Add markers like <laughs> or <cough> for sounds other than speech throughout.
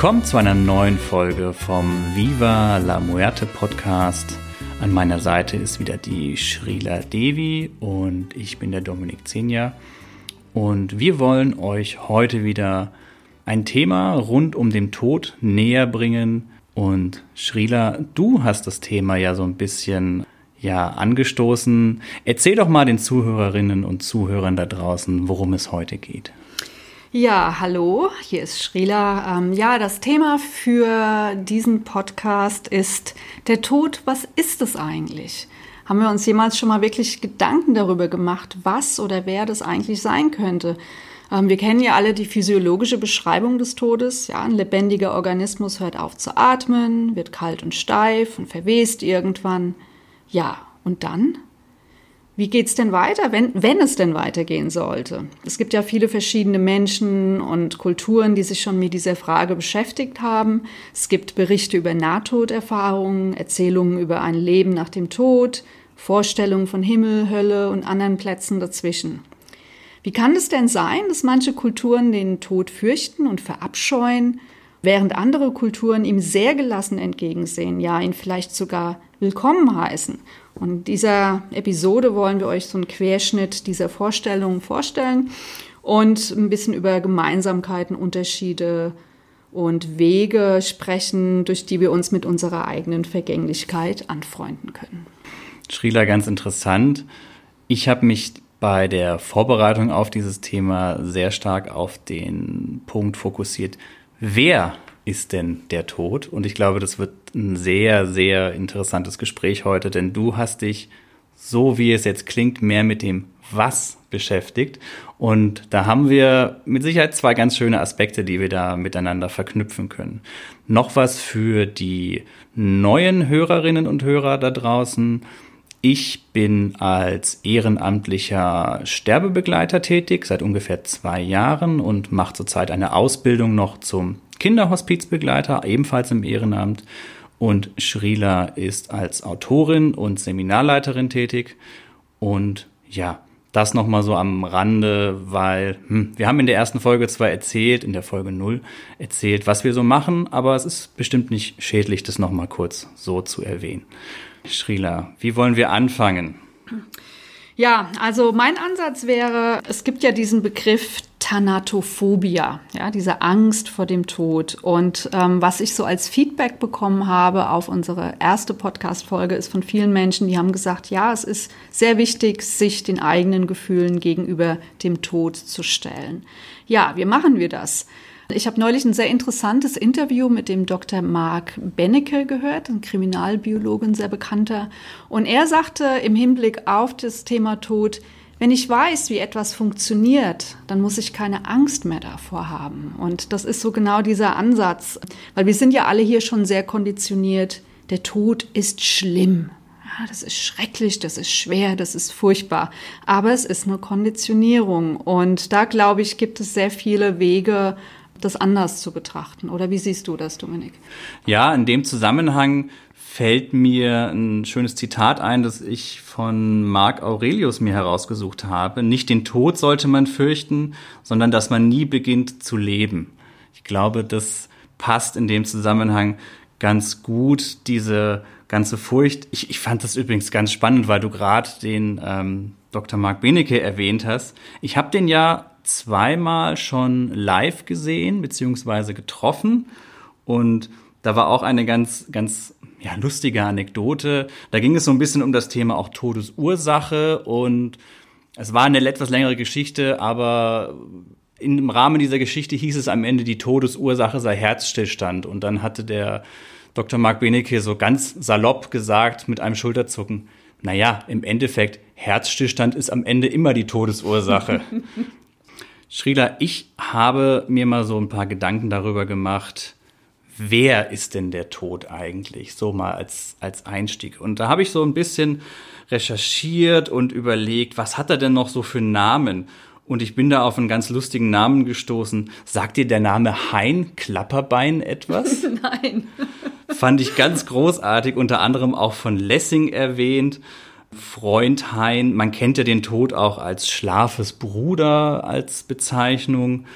Willkommen zu einer neuen Folge vom Viva la Muerte Podcast. An meiner Seite ist wieder die Srila Devi und ich bin der Dominik Zenia. Und wir wollen euch heute wieder ein Thema rund um den Tod näher bringen. Und Srila, du hast das Thema ja so ein bisschen ja angestoßen. Erzähl doch mal den Zuhörerinnen und Zuhörern da draußen, worum es heute geht. Ja, hallo, hier ist Srila. Ähm, ja, das Thema für diesen Podcast ist der Tod. Was ist es eigentlich? Haben wir uns jemals schon mal wirklich Gedanken darüber gemacht, was oder wer das eigentlich sein könnte? Ähm, wir kennen ja alle die physiologische Beschreibung des Todes. Ja, ein lebendiger Organismus hört auf zu atmen, wird kalt und steif und verwest irgendwann. Ja, und dann? Wie geht's denn weiter, wenn, wenn es denn weitergehen sollte? Es gibt ja viele verschiedene Menschen und Kulturen, die sich schon mit dieser Frage beschäftigt haben. Es gibt Berichte über Nahtoderfahrungen, Erzählungen über ein Leben nach dem Tod, Vorstellungen von Himmel, Hölle und anderen Plätzen dazwischen. Wie kann es denn sein, dass manche Kulturen den Tod fürchten und verabscheuen, während andere Kulturen ihm sehr gelassen entgegensehen, ja ihn vielleicht sogar willkommen heißen? Und in dieser Episode wollen wir euch so einen Querschnitt dieser Vorstellungen vorstellen und ein bisschen über Gemeinsamkeiten, Unterschiede und Wege sprechen, durch die wir uns mit unserer eigenen Vergänglichkeit anfreunden können. Schrila, ganz interessant. Ich habe mich bei der Vorbereitung auf dieses Thema sehr stark auf den Punkt fokussiert, wer ist denn der Tod? Und ich glaube, das wird ein sehr, sehr interessantes Gespräch heute, denn du hast dich, so wie es jetzt klingt, mehr mit dem Was beschäftigt. Und da haben wir mit Sicherheit zwei ganz schöne Aspekte, die wir da miteinander verknüpfen können. Noch was für die neuen Hörerinnen und Hörer da draußen. Ich bin als ehrenamtlicher Sterbebegleiter tätig seit ungefähr zwei Jahren und mache zurzeit eine Ausbildung noch zum Kinderhospizbegleiter, ebenfalls im Ehrenamt. Und Shrila ist als Autorin und Seminarleiterin tätig. Und ja, das nochmal so am Rande, weil hm, wir haben in der ersten Folge zwar erzählt, in der Folge 0 erzählt, was wir so machen, aber es ist bestimmt nicht schädlich, das nochmal kurz so zu erwähnen. Shrila, wie wollen wir anfangen? Ja, also mein Ansatz wäre, es gibt ja diesen Begriff Thanatophobia, ja, diese Angst vor dem Tod. Und ähm, was ich so als Feedback bekommen habe auf unsere erste Podcast-Folge ist von vielen Menschen, die haben gesagt, ja, es ist sehr wichtig, sich den eigenen Gefühlen gegenüber dem Tod zu stellen. Ja, wie machen wir das? Ich habe neulich ein sehr interessantes Interview mit dem Dr. Mark Bennecke gehört, ein Kriminalbiologe, sehr bekannter. Und er sagte im Hinblick auf das Thema Tod, wenn ich weiß, wie etwas funktioniert, dann muss ich keine Angst mehr davor haben. Und das ist so genau dieser Ansatz, weil wir sind ja alle hier schon sehr konditioniert. Der Tod ist schlimm. Ja, das ist schrecklich, das ist schwer, das ist furchtbar. Aber es ist eine Konditionierung. Und da, glaube ich, gibt es sehr viele Wege, das anders zu betrachten. Oder wie siehst du das, Dominik? Ja, in dem Zusammenhang fällt mir ein schönes Zitat ein, das ich von Marc Aurelius mir herausgesucht habe. Nicht den Tod sollte man fürchten, sondern dass man nie beginnt zu leben. Ich glaube, das passt in dem Zusammenhang ganz gut, diese ganze Furcht. Ich, ich fand das übrigens ganz spannend, weil du gerade den ähm, Dr. Marc Benecke erwähnt hast. Ich habe den ja zweimal schon live gesehen beziehungsweise getroffen und da war auch eine ganz, ganz ja, lustige Anekdote. Da ging es so ein bisschen um das Thema auch Todesursache und es war eine etwas längere Geschichte, aber im Rahmen dieser Geschichte hieß es am Ende, die Todesursache sei Herzstillstand. Und dann hatte der Dr. Mark Benecke so ganz salopp gesagt mit einem Schulterzucken, naja, im Endeffekt, Herzstillstand ist am Ende immer die Todesursache. <laughs> Schrila, ich habe mir mal so ein paar Gedanken darüber gemacht, wer ist denn der Tod eigentlich? So mal als, als Einstieg. Und da habe ich so ein bisschen recherchiert und überlegt, was hat er denn noch so für Namen? Und ich bin da auf einen ganz lustigen Namen gestoßen. Sagt dir der Name Hein Klapperbein etwas? <laughs> Nein. Fand ich ganz großartig, unter anderem auch von Lessing erwähnt. Freund Hein, man kennt ja den Tod auch als Schlafes Bruder als Bezeichnung.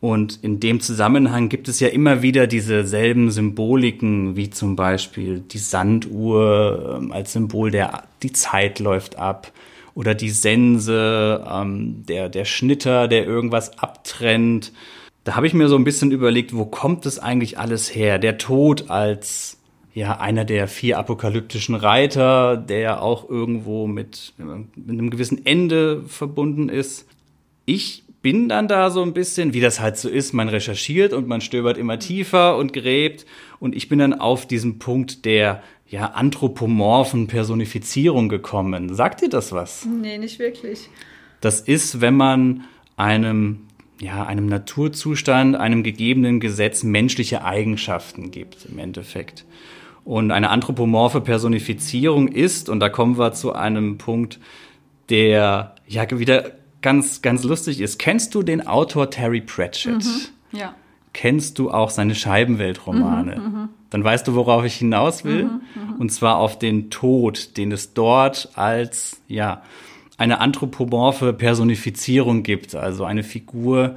Und in dem Zusammenhang gibt es ja immer wieder diese selben Symboliken, wie zum Beispiel die Sanduhr ähm, als Symbol der, die Zeit läuft ab. Oder die Sense, ähm, der, der Schnitter, der irgendwas abtrennt. Da habe ich mir so ein bisschen überlegt, wo kommt es eigentlich alles her? Der Tod als ja einer der vier apokalyptischen Reiter, der auch irgendwo mit, mit einem gewissen Ende verbunden ist. Ich bin dann da so ein bisschen, wie das halt so ist, man recherchiert und man stöbert immer tiefer und gräbt und ich bin dann auf diesen Punkt der ja anthropomorphen Personifizierung gekommen. Sagt dir das was? Nee, nicht wirklich. Das ist, wenn man einem ja, einem Naturzustand, einem gegebenen Gesetz menschliche Eigenschaften gibt im Endeffekt. Und eine anthropomorphe Personifizierung ist, und da kommen wir zu einem Punkt, der ja wieder ganz, ganz lustig ist. Kennst du den Autor Terry Pratchett? Mhm, ja. Kennst du auch seine Scheibenweltromane? Mhm, mhm. Dann weißt du, worauf ich hinaus will. Mhm, mhm, und zwar auf den Tod, den es dort als, ja, eine anthropomorphe Personifizierung gibt. Also eine Figur,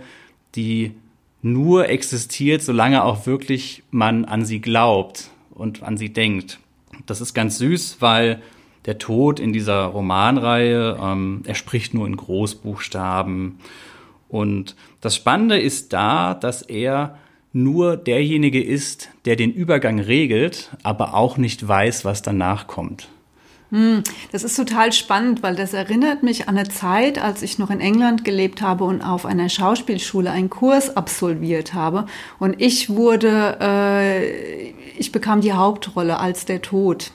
die nur existiert, solange auch wirklich man an sie glaubt und an sie denkt. Das ist ganz süß, weil der Tod in dieser Romanreihe, ähm, er spricht nur in Großbuchstaben. Und das Spannende ist da, dass er nur derjenige ist, der den Übergang regelt, aber auch nicht weiß, was danach kommt. Hm, das ist total spannend, weil das erinnert mich an eine Zeit, als ich noch in England gelebt habe und auf einer Schauspielschule einen Kurs absolviert habe. Und ich wurde, äh, ich bekam die Hauptrolle als der Tod.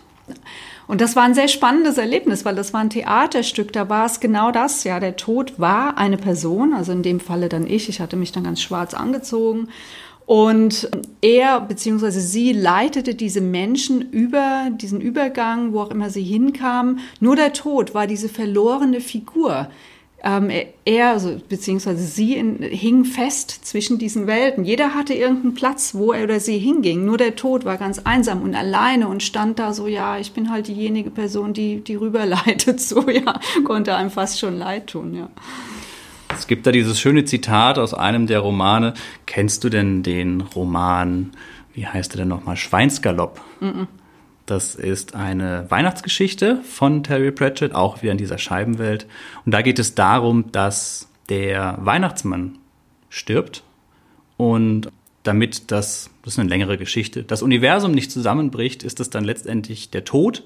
Und das war ein sehr spannendes Erlebnis, weil das war ein Theaterstück, da war es genau das, ja, der Tod war eine Person, also in dem Falle dann ich, ich hatte mich dann ganz schwarz angezogen. Und er bzw. sie leitete diese Menschen über diesen Übergang, wo auch immer sie hinkamen. Nur der Tod war diese verlorene Figur, ähm, er, also, beziehungsweise sie in, hing fest zwischen diesen Welten. Jeder hatte irgendeinen Platz, wo er oder sie hinging. Nur der Tod war ganz einsam und alleine und stand da so, ja, ich bin halt diejenige Person, die, die rüberleitet, <laughs> so, ja, konnte einem fast schon leid tun, ja. Es gibt da dieses schöne Zitat aus einem der Romane. Kennst du denn den Roman, wie heißt er denn nochmal? Schweinsgalopp. Mm -mm. Das ist eine Weihnachtsgeschichte von Terry Pratchett, auch wieder in dieser Scheibenwelt. Und da geht es darum, dass der Weihnachtsmann stirbt und damit das, das ist eine längere Geschichte, das Universum nicht zusammenbricht, ist es dann letztendlich der Tod,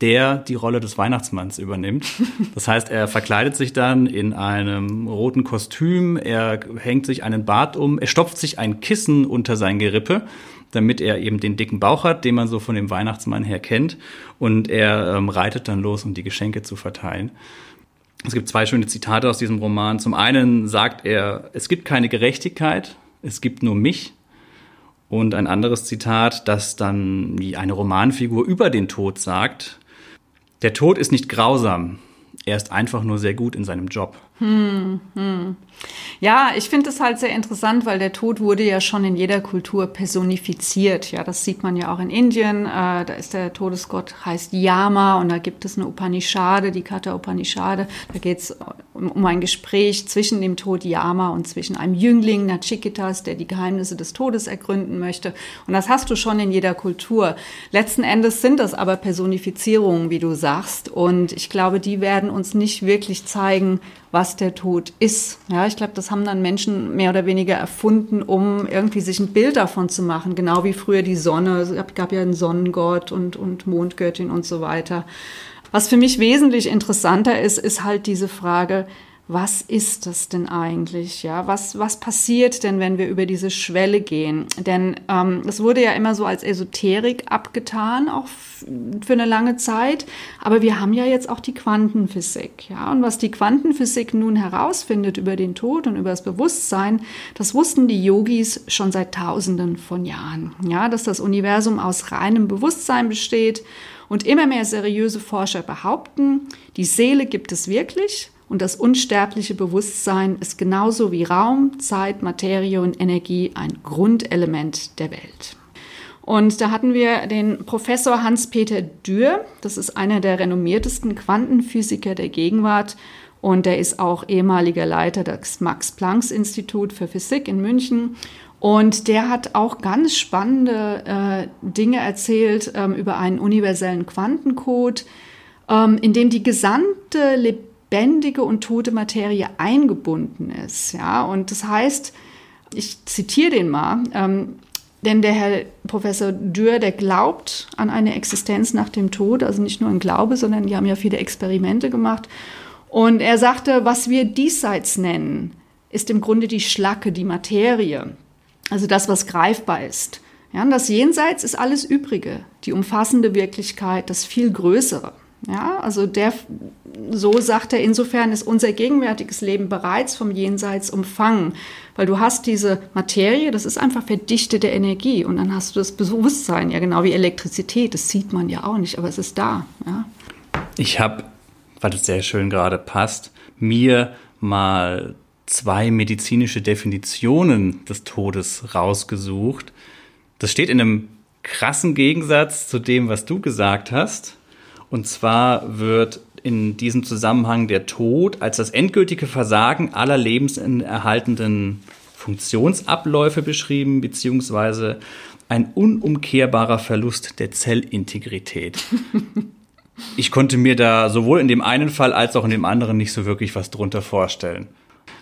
der die Rolle des Weihnachtsmanns übernimmt. <laughs> Das heißt, er verkleidet sich dann in einem roten Kostüm, er hängt sich einen Bart um, er stopft sich ein Kissen unter sein Gerippe damit er eben den dicken Bauch hat, den man so von dem Weihnachtsmann her kennt. Und er ähm, reitet dann los, um die Geschenke zu verteilen. Es gibt zwei schöne Zitate aus diesem Roman. Zum einen sagt er, es gibt keine Gerechtigkeit, es gibt nur mich. Und ein anderes Zitat, das dann wie eine Romanfigur über den Tod sagt, der Tod ist nicht grausam, er ist einfach nur sehr gut in seinem Job. Hm, hm. Ja, ich finde es halt sehr interessant, weil der Tod wurde ja schon in jeder Kultur personifiziert. Ja, das sieht man ja auch in Indien. Äh, da ist der Todesgott heißt Yama und da gibt es eine Upanishade, die Katha Upanishade. Da geht es um, um, ein Gespräch zwischen dem Tod Yama und zwischen einem Jüngling Nachikitas, der die Geheimnisse des Todes ergründen möchte. Und das hast du schon in jeder Kultur. Letzten Endes sind das aber Personifizierungen, wie du sagst. Und ich glaube, die werden uns nicht wirklich zeigen, was der Tod ist. Ja, ich glaube, das haben dann Menschen mehr oder weniger erfunden, um irgendwie sich ein Bild davon zu machen. Genau wie früher die Sonne. Es gab, ja einen Sonnengott und, und Mondgöttin und so weiter. Was für mich wesentlich interessanter ist, ist halt diese Frage, was ist das denn eigentlich? Ja, was, was passiert denn, wenn wir über diese Schwelle gehen? Denn ähm, es wurde ja immer so als Esoterik abgetan, auch für eine lange Zeit. Aber wir haben ja jetzt auch die Quantenphysik. Ja, und was die Quantenphysik nun herausfindet über den Tod und über das Bewusstsein, das wussten die Yogis schon seit Tausenden von Jahren. Ja, dass das Universum aus reinem Bewusstsein besteht. Und immer mehr seriöse Forscher behaupten, die Seele gibt es wirklich und das unsterbliche Bewusstsein ist genauso wie Raum, Zeit, Materie und Energie ein Grundelement der Welt. Und da hatten wir den Professor Hans-Peter Dürr, das ist einer der renommiertesten Quantenphysiker der Gegenwart und der ist auch ehemaliger Leiter des Max-Planck-Institut für Physik in München. Und der hat auch ganz spannende äh, Dinge erzählt ähm, über einen universellen Quantencode, ähm, in dem die gesamte lebendige und tote Materie eingebunden ist. Ja, und das heißt, ich zitiere den mal, ähm, denn der Herr Professor Dürr, der glaubt an eine Existenz nach dem Tod, also nicht nur ein Glaube, sondern die haben ja viele Experimente gemacht. Und er sagte, was wir diesseits nennen, ist im Grunde die Schlacke, die Materie, also das, was greifbar ist. Ja, und das Jenseits ist alles Übrige, die umfassende Wirklichkeit, das viel Größere. Ja, also der, so sagt er, insofern ist unser gegenwärtiges Leben bereits vom Jenseits umfangen, weil du hast diese Materie, das ist einfach verdichtete Energie und dann hast du das Bewusstsein, ja genau wie Elektrizität, das sieht man ja auch nicht, aber es ist da. Ja. Ich habe, weil das sehr schön gerade passt, mir mal zwei medizinische Definitionen des Todes rausgesucht. Das steht in einem krassen Gegensatz zu dem, was du gesagt hast. Und zwar wird in diesem Zusammenhang der Tod als das endgültige Versagen aller lebenserhaltenden Funktionsabläufe beschrieben, beziehungsweise ein unumkehrbarer Verlust der Zellintegrität. <laughs> ich konnte mir da sowohl in dem einen Fall als auch in dem anderen nicht so wirklich was drunter vorstellen.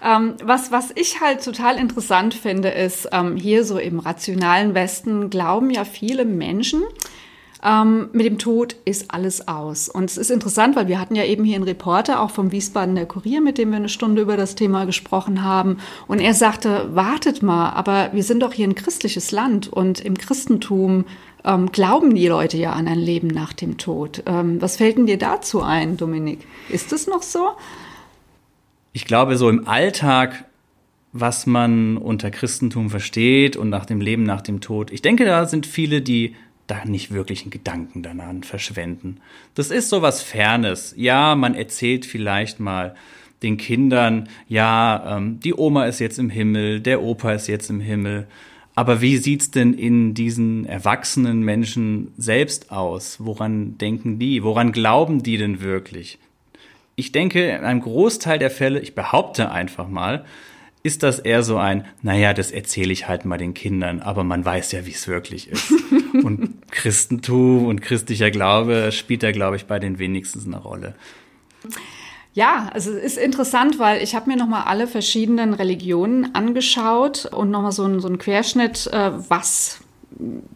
Ähm, was, was ich halt total interessant finde, ist, ähm, hier so im rationalen Westen glauben ja viele Menschen, ähm, mit dem Tod ist alles aus. Und es ist interessant, weil wir hatten ja eben hier einen Reporter, auch vom Wiesbadener Kurier, mit dem wir eine Stunde über das Thema gesprochen haben. Und er sagte, wartet mal, aber wir sind doch hier ein christliches Land und im Christentum ähm, glauben die Leute ja an ein Leben nach dem Tod. Ähm, was fällt denn dir dazu ein, Dominik? Ist es noch so? Ich glaube, so im Alltag was man unter Christentum versteht und nach dem Leben nach dem Tod. Ich denke, da sind viele, die da nicht wirklich einen Gedanken daran verschwenden. Das ist so was Fernes. Ja, man erzählt vielleicht mal den Kindern, ja, ähm, die Oma ist jetzt im Himmel, der Opa ist jetzt im Himmel. Aber wie sieht's denn in diesen erwachsenen Menschen selbst aus? Woran denken die? Woran glauben die denn wirklich? Ich denke, in einem Großteil der Fälle, ich behaupte einfach mal, ist das eher so ein, naja, das erzähle ich halt mal den Kindern, aber man weiß ja, wie es wirklich ist. <laughs> und Christentum und christlicher Glaube spielt da, glaube ich, bei den wenigsten eine Rolle. Ja, also es ist interessant, weil ich habe mir nochmal alle verschiedenen Religionen angeschaut und nochmal so, ein, so einen Querschnitt, äh, was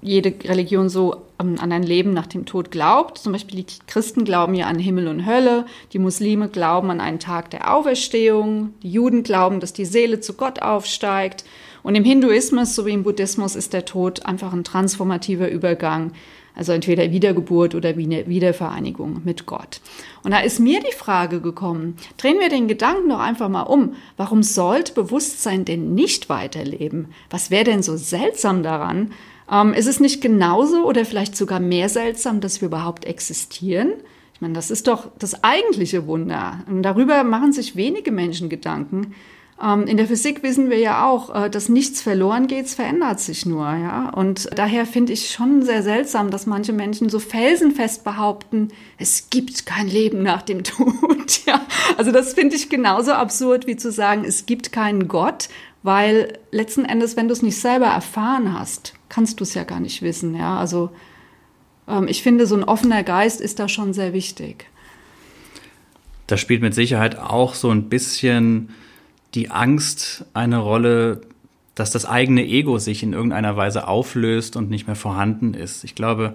jede Religion so an ein Leben nach dem Tod glaubt. Zum Beispiel die Christen glauben ja an Himmel und Hölle, die Muslime glauben an einen Tag der Auferstehung, die Juden glauben, dass die Seele zu Gott aufsteigt. Und im Hinduismus sowie im Buddhismus ist der Tod einfach ein transformativer Übergang, also entweder Wiedergeburt oder Wiedervereinigung mit Gott. Und da ist mir die Frage gekommen, drehen wir den Gedanken doch einfach mal um, warum sollte Bewusstsein denn nicht weiterleben? Was wäre denn so seltsam daran, ähm, ist es nicht genauso oder vielleicht sogar mehr seltsam, dass wir überhaupt existieren? Ich meine, das ist doch das eigentliche Wunder. Und darüber machen sich wenige Menschen Gedanken. Ähm, in der Physik wissen wir ja auch, äh, dass nichts verloren geht, es verändert sich nur, ja. Und daher finde ich schon sehr seltsam, dass manche Menschen so felsenfest behaupten, es gibt kein Leben nach dem Tod, <laughs> ja. Also das finde ich genauso absurd wie zu sagen, es gibt keinen Gott, weil letzten Endes, wenn du es nicht selber erfahren hast, kannst du es ja gar nicht wissen. Ja? Also ähm, ich finde, so ein offener Geist ist da schon sehr wichtig. Da spielt mit Sicherheit auch so ein bisschen die Angst eine Rolle, dass das eigene Ego sich in irgendeiner Weise auflöst und nicht mehr vorhanden ist. Ich glaube,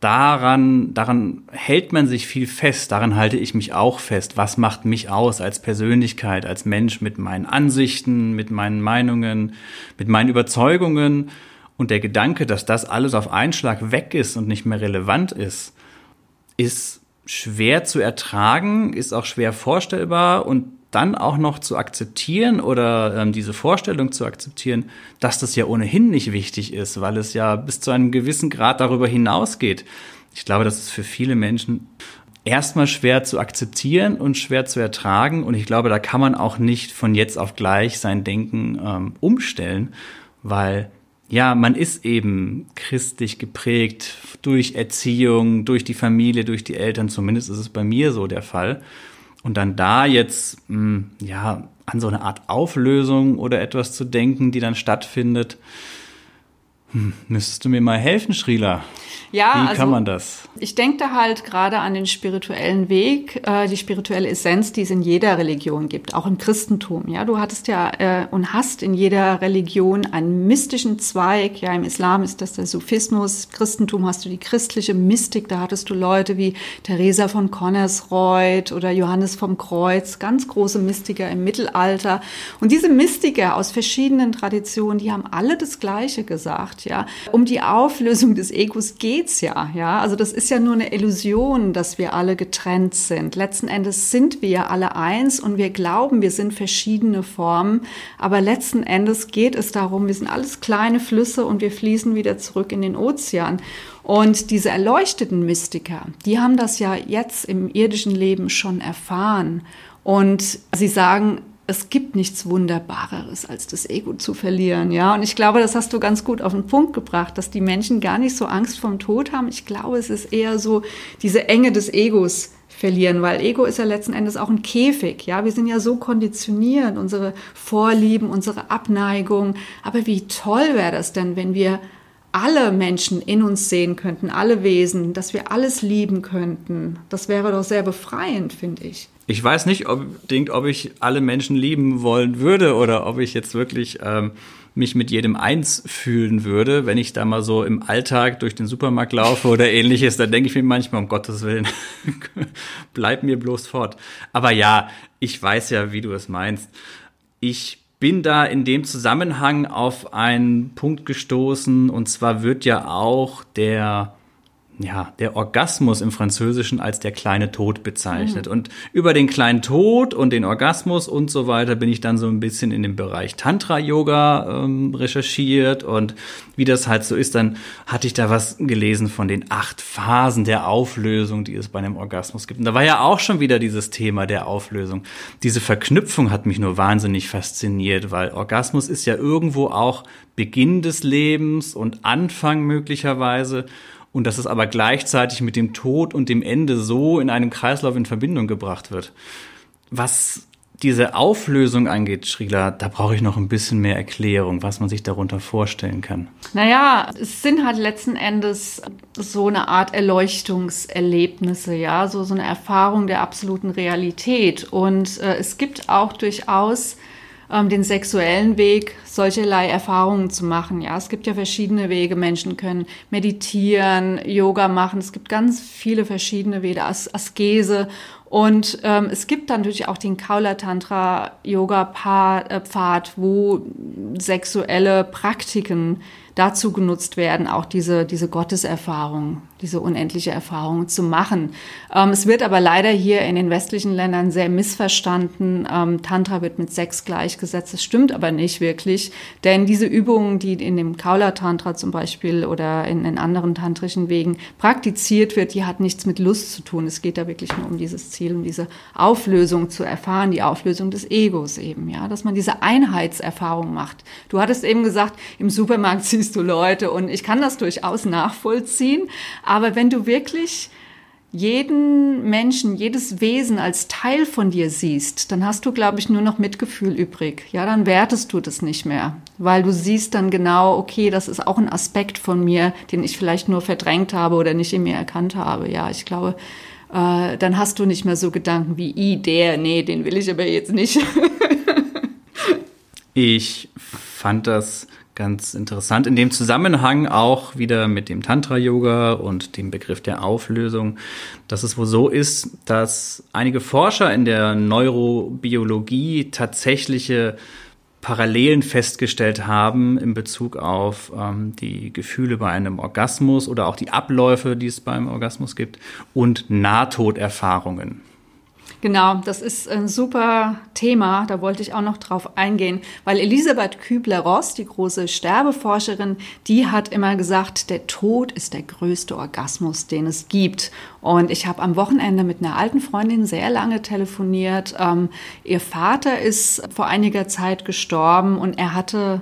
daran, daran hält man sich viel fest, daran halte ich mich auch fest. Was macht mich aus als Persönlichkeit, als Mensch mit meinen Ansichten, mit meinen Meinungen, mit meinen Überzeugungen? Und der Gedanke, dass das alles auf einen Schlag weg ist und nicht mehr relevant ist, ist schwer zu ertragen, ist auch schwer vorstellbar und dann auch noch zu akzeptieren oder ähm, diese Vorstellung zu akzeptieren, dass das ja ohnehin nicht wichtig ist, weil es ja bis zu einem gewissen Grad darüber hinausgeht. Ich glaube, das ist für viele Menschen erstmal schwer zu akzeptieren und schwer zu ertragen. Und ich glaube, da kann man auch nicht von jetzt auf gleich sein Denken ähm, umstellen, weil ja, man ist eben christlich geprägt durch Erziehung, durch die Familie, durch die Eltern. Zumindest ist es bei mir so der Fall. Und dann da jetzt, mh, hm, ja, an so eine Art Auflösung oder etwas zu denken, die dann stattfindet, hm, müsstest du mir mal helfen, Schrieler? Ja, Wie also, kann man das? Ich denke da halt gerade an den spirituellen Weg, äh, die spirituelle Essenz, die es in jeder Religion gibt, auch im Christentum. Ja, du hattest ja äh, und hast in jeder Religion einen mystischen Zweig. Ja, im Islam ist das der Sufismus, im Christentum hast du die christliche Mystik. Da hattest du Leute wie Teresa von Connersreuth oder Johannes vom Kreuz, ganz große Mystiker im Mittelalter. Und diese Mystiker aus verschiedenen Traditionen, die haben alle das Gleiche gesagt. Ja, um die Auflösung des Egos geht geht's ja, ja. Also das ist ja nur eine Illusion, dass wir alle getrennt sind. Letzten Endes sind wir alle eins und wir glauben, wir sind verschiedene Formen. Aber letzten Endes geht es darum, wir sind alles kleine Flüsse und wir fließen wieder zurück in den Ozean. Und diese erleuchteten Mystiker, die haben das ja jetzt im irdischen Leben schon erfahren. Und sie sagen, es gibt nichts Wunderbareres, als das Ego zu verlieren, ja. Und ich glaube, das hast du ganz gut auf den Punkt gebracht, dass die Menschen gar nicht so Angst vom Tod haben. Ich glaube, es ist eher so diese Enge des Egos verlieren, weil Ego ist ja letzten Endes auch ein Käfig, ja. Wir sind ja so konditioniert, unsere Vorlieben, unsere Abneigung. Aber wie toll wäre das denn, wenn wir alle Menschen in uns sehen könnten, alle Wesen, dass wir alles lieben könnten. Das wäre doch sehr befreiend, finde ich. Ich weiß nicht unbedingt, ob ich alle Menschen lieben wollen würde oder ob ich jetzt wirklich ähm, mich mit jedem eins fühlen würde, wenn ich da mal so im Alltag durch den Supermarkt laufe oder ähnliches. Da denke ich mir manchmal, um Gottes Willen, <laughs> bleib mir bloß fort. Aber ja, ich weiß ja, wie du es meinst. Ich bin da in dem Zusammenhang auf einen Punkt gestoßen und zwar wird ja auch der ja, der Orgasmus im Französischen als der kleine Tod bezeichnet. Mhm. Und über den kleinen Tod und den Orgasmus und so weiter bin ich dann so ein bisschen in dem Bereich Tantra-Yoga ähm, recherchiert und wie das halt so ist, dann hatte ich da was gelesen von den acht Phasen der Auflösung, die es bei einem Orgasmus gibt. Und da war ja auch schon wieder dieses Thema der Auflösung. Diese Verknüpfung hat mich nur wahnsinnig fasziniert, weil Orgasmus ist ja irgendwo auch Beginn des Lebens und Anfang möglicherweise und dass es aber gleichzeitig mit dem Tod und dem Ende so in einem Kreislauf in Verbindung gebracht wird. Was diese Auflösung angeht, Schrieler, da brauche ich noch ein bisschen mehr Erklärung, was man sich darunter vorstellen kann. Naja, es sind halt letzten Endes so eine Art Erleuchtungserlebnisse, ja, so, so eine Erfahrung der absoluten Realität. Und äh, es gibt auch durchaus ähm, den sexuellen Weg, solcherlei Erfahrungen zu machen. Ja, es gibt ja verschiedene Wege. Menschen können meditieren, Yoga machen. Es gibt ganz viele verschiedene Wege, As Askese. Und ähm, es gibt dann natürlich auch den Kaula Tantra Yoga Pfad, wo sexuelle Praktiken dazu genutzt werden, auch diese, diese Gotteserfahrung, diese unendliche Erfahrung zu machen. Ähm, es wird aber leider hier in den westlichen Ländern sehr missverstanden. Ähm, Tantra wird mit Sex gleichgesetzt. Das stimmt aber nicht wirklich, denn diese Übungen, die in dem Kaula-Tantra zum Beispiel oder in, in anderen tantrischen Wegen praktiziert wird, die hat nichts mit Lust zu tun. Es geht da wirklich nur um dieses Ziel, um diese Auflösung zu erfahren, die Auflösung des Egos eben, ja, dass man diese Einheitserfahrung macht. Du hattest eben gesagt, im Supermarkt <laughs> siehst siehst du Leute und ich kann das durchaus nachvollziehen. Aber wenn du wirklich jeden Menschen, jedes Wesen als Teil von dir siehst, dann hast du, glaube ich, nur noch Mitgefühl übrig. Ja, dann wertest du das nicht mehr, weil du siehst dann genau, okay, das ist auch ein Aspekt von mir, den ich vielleicht nur verdrängt habe oder nicht in mir erkannt habe. Ja, ich glaube, äh, dann hast du nicht mehr so Gedanken wie, i, der, nee, den will ich aber jetzt nicht. <laughs> ich fand das Ganz interessant in dem Zusammenhang auch wieder mit dem Tantra-Yoga und dem Begriff der Auflösung, dass es wohl so ist, dass einige Forscher in der Neurobiologie tatsächliche Parallelen festgestellt haben in Bezug auf ähm, die Gefühle bei einem Orgasmus oder auch die Abläufe, die es beim Orgasmus gibt und Nahtoderfahrungen. Genau, das ist ein super Thema. Da wollte ich auch noch drauf eingehen, weil Elisabeth Kübler-Ross, die große Sterbeforscherin, die hat immer gesagt, der Tod ist der größte Orgasmus, den es gibt. Und ich habe am Wochenende mit einer alten Freundin sehr lange telefoniert. Ähm, ihr Vater ist vor einiger Zeit gestorben und er hatte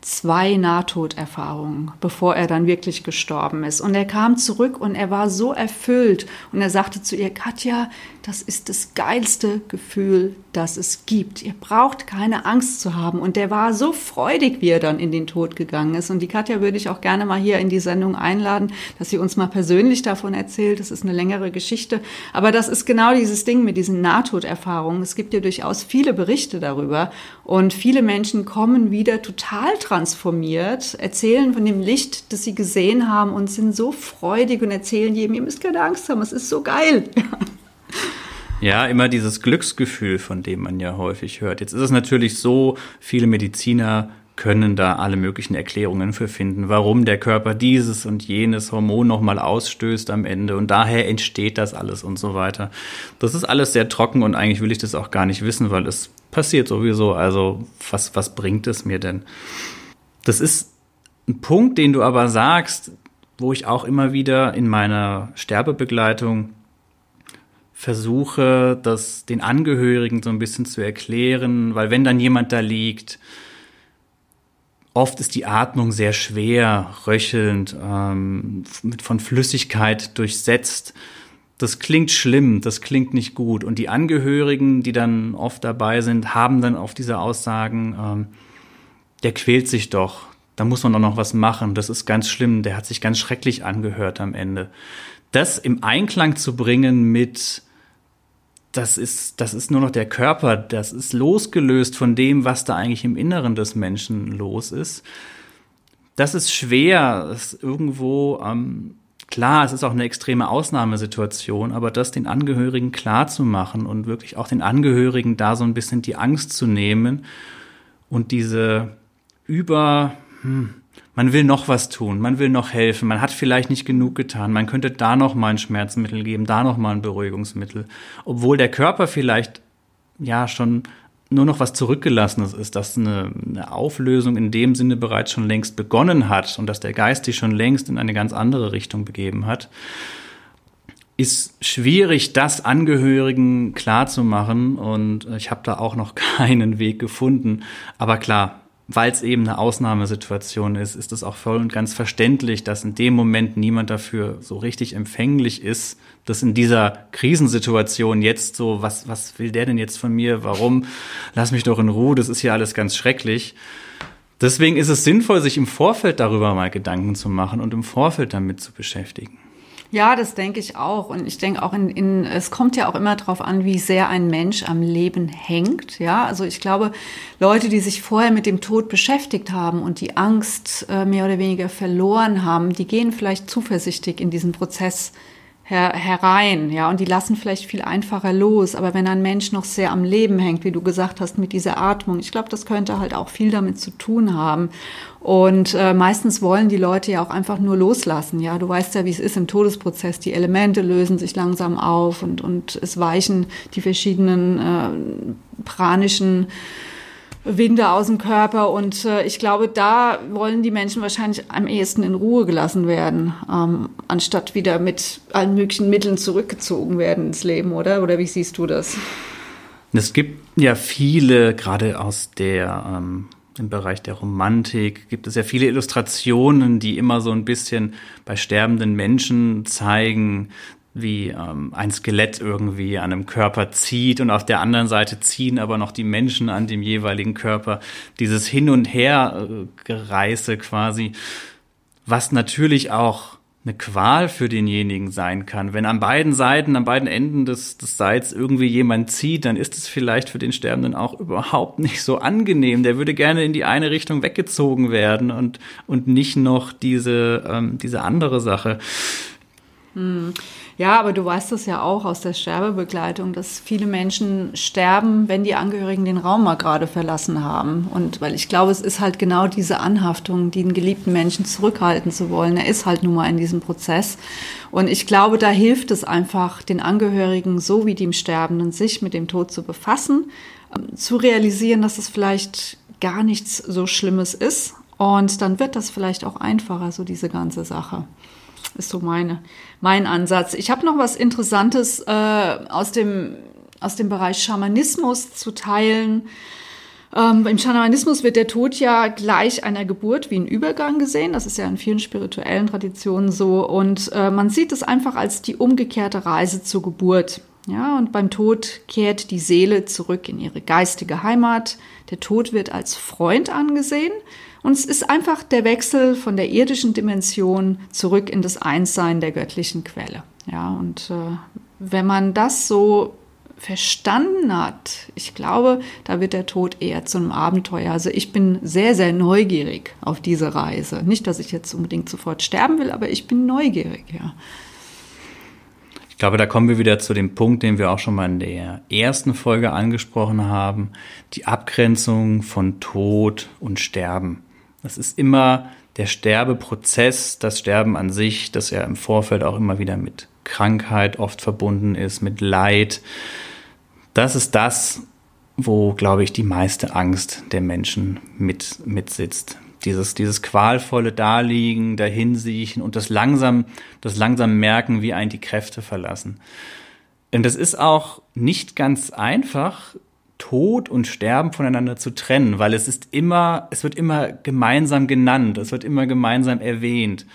zwei Nahtoderfahrungen, bevor er dann wirklich gestorben ist. Und er kam zurück und er war so erfüllt und er sagte zu ihr, Katja, das ist das geilste Gefühl, das es gibt. Ihr braucht keine Angst zu haben. Und der war so freudig, wie er dann in den Tod gegangen ist. Und die Katja würde ich auch gerne mal hier in die Sendung einladen, dass sie uns mal persönlich davon erzählt. Das ist eine längere Geschichte. Aber das ist genau dieses Ding mit diesen Nahtoderfahrungen. Es gibt ja durchaus viele Berichte darüber. Und viele Menschen kommen wieder total transformiert, erzählen von dem Licht, das sie gesehen haben und sind so freudig und erzählen jedem, ihr müsst keine Angst haben, es ist so geil. <laughs> Ja, immer dieses Glücksgefühl, von dem man ja häufig hört. Jetzt ist es natürlich so, viele Mediziner können da alle möglichen Erklärungen für finden, warum der Körper dieses und jenes Hormon nochmal ausstößt am Ende und daher entsteht das alles und so weiter. Das ist alles sehr trocken und eigentlich will ich das auch gar nicht wissen, weil es passiert sowieso. Also was, was bringt es mir denn? Das ist ein Punkt, den du aber sagst, wo ich auch immer wieder in meiner Sterbebegleitung versuche, das den Angehörigen so ein bisschen zu erklären, weil wenn dann jemand da liegt, oft ist die Atmung sehr schwer, röchelnd, ähm, von Flüssigkeit durchsetzt. Das klingt schlimm, das klingt nicht gut. Und die Angehörigen, die dann oft dabei sind, haben dann auf diese Aussagen, ähm, der quält sich doch, da muss man doch noch was machen, das ist ganz schlimm, der hat sich ganz schrecklich angehört am Ende. Das im Einklang zu bringen mit, das ist, das ist nur noch der Körper, das ist losgelöst von dem, was da eigentlich im Inneren des Menschen los ist. Das ist schwer, das ist irgendwo, ähm, klar, es ist auch eine extreme Ausnahmesituation, aber das den Angehörigen klar zu machen und wirklich auch den Angehörigen da so ein bisschen die Angst zu nehmen und diese über, hm, man will noch was tun, man will noch helfen, man hat vielleicht nicht genug getan, man könnte da noch mal ein Schmerzmittel geben, da noch mal ein Beruhigungsmittel, obwohl der Körper vielleicht ja schon nur noch was zurückgelassenes ist, dass eine, eine, Auflösung in dem Sinne bereits schon längst begonnen hat und dass der Geist sich schon längst in eine ganz andere Richtung begeben hat, ist schwierig, das Angehörigen klarzumachen. Und ich habe da auch noch <laughs> keinen Weg gefunden. Aber klar, weil es eben eine Ausnahmesituation ist, ist es auch voll und ganz verständlich, dass in dem Moment niemand dafür so richtig empfänglich ist, dass in dieser Krisensituation jetzt so, was, was will der denn jetzt von mir? Warum? Lass mich doch in Ruhe, das ist hier alles ganz schrecklich. Deswegen ist es sinnvoll, sich im Vorfeld darüber mal Gedanken zu machen und im Vorfeld damit zu beschäftigen. Ja, das denke ich auch. Und ich denke auch in, in, es kommt ja auch immer darauf an, wie sehr ein Mensch am Leben hängt. Ja, also ich glaube, Leute, die sich vorher mit dem Tod beschäftigt haben und die Angst äh, mehr oder weniger verloren haben, die gehen vielleicht zuversichtlich in diesen Prozess her herein, ja, und die lassen vielleicht viel einfacher los. Aber wenn ein Mensch noch sehr am Leben hängt, wie du gesagt hast, mit dieser Atmung, ich glaube, das könnte halt auch viel damit zu tun haben. Und äh, meistens wollen die Leute ja auch einfach nur loslassen. Ja, du weißt ja, wie es ist im Todesprozess. Die Elemente lösen sich langsam auf und, und es weichen die verschiedenen äh, pranischen Winde aus dem Körper. Und äh, ich glaube, da wollen die Menschen wahrscheinlich am ehesten in Ruhe gelassen werden, ähm, anstatt wieder mit allen möglichen Mitteln zurückgezogen werden ins Leben, oder? Oder wie siehst du das? Es gibt ja viele, gerade aus der ähm, im Bereich der Romantik gibt es ja viele Illustrationen, die immer so ein bisschen bei sterbenden Menschen zeigen, wie ähm, ein Skelett irgendwie an einem Körper zieht und auf der anderen Seite ziehen aber noch die Menschen an dem jeweiligen Körper. Dieses Hin und Her Gereise quasi, was natürlich auch eine Qual für denjenigen sein kann. Wenn an beiden Seiten, an beiden Enden des, des Seils irgendwie jemand zieht, dann ist es vielleicht für den Sterbenden auch überhaupt <laughs> nicht so angenehm. Der würde gerne in die eine Richtung weggezogen werden und, und nicht noch diese, ähm, diese andere Sache. Hm. Ja, aber du weißt das ja auch aus der Sterbebegleitung, dass viele Menschen sterben, wenn die Angehörigen den Raum mal gerade verlassen haben. Und weil ich glaube, es ist halt genau diese Anhaftung, den geliebten Menschen zurückhalten zu wollen. Er ist halt nun mal in diesem Prozess. Und ich glaube, da hilft es einfach, den Angehörigen so wie dem Sterbenden sich mit dem Tod zu befassen, ähm, zu realisieren, dass es vielleicht gar nichts so Schlimmes ist. Und dann wird das vielleicht auch einfacher, so diese ganze Sache ist so meine, mein Ansatz. Ich habe noch was Interessantes äh, aus, dem, aus dem Bereich Schamanismus zu teilen. Ähm, Im Schamanismus wird der Tod ja gleich einer Geburt wie ein Übergang gesehen. Das ist ja in vielen spirituellen Traditionen so. Und äh, man sieht es einfach als die umgekehrte Reise zur Geburt. Ja, und beim Tod kehrt die Seele zurück in ihre geistige Heimat. Der Tod wird als Freund angesehen und es ist einfach der Wechsel von der irdischen Dimension zurück in das Einssein der göttlichen Quelle. Ja, und äh, wenn man das so verstanden hat, ich glaube, da wird der Tod eher zu einem Abenteuer. Also ich bin sehr, sehr neugierig auf diese Reise. Nicht, dass ich jetzt unbedingt sofort sterben will, aber ich bin neugierig, ja. Ich glaube, da kommen wir wieder zu dem Punkt, den wir auch schon mal in der ersten Folge angesprochen haben, die Abgrenzung von Tod und Sterben. Das ist immer der Sterbeprozess, das Sterben an sich, das ja im Vorfeld auch immer wieder mit Krankheit oft verbunden ist, mit Leid. Das ist das, wo, glaube ich, die meiste Angst der Menschen mit, mitsitzt. Dieses, dieses qualvolle Daliegen, dahinsiechen und das langsam, das langsam merken, wie einen die Kräfte verlassen. Und das ist auch nicht ganz einfach, Tod und Sterben voneinander zu trennen, weil es ist immer, es wird immer gemeinsam genannt, es wird immer gemeinsam erwähnt.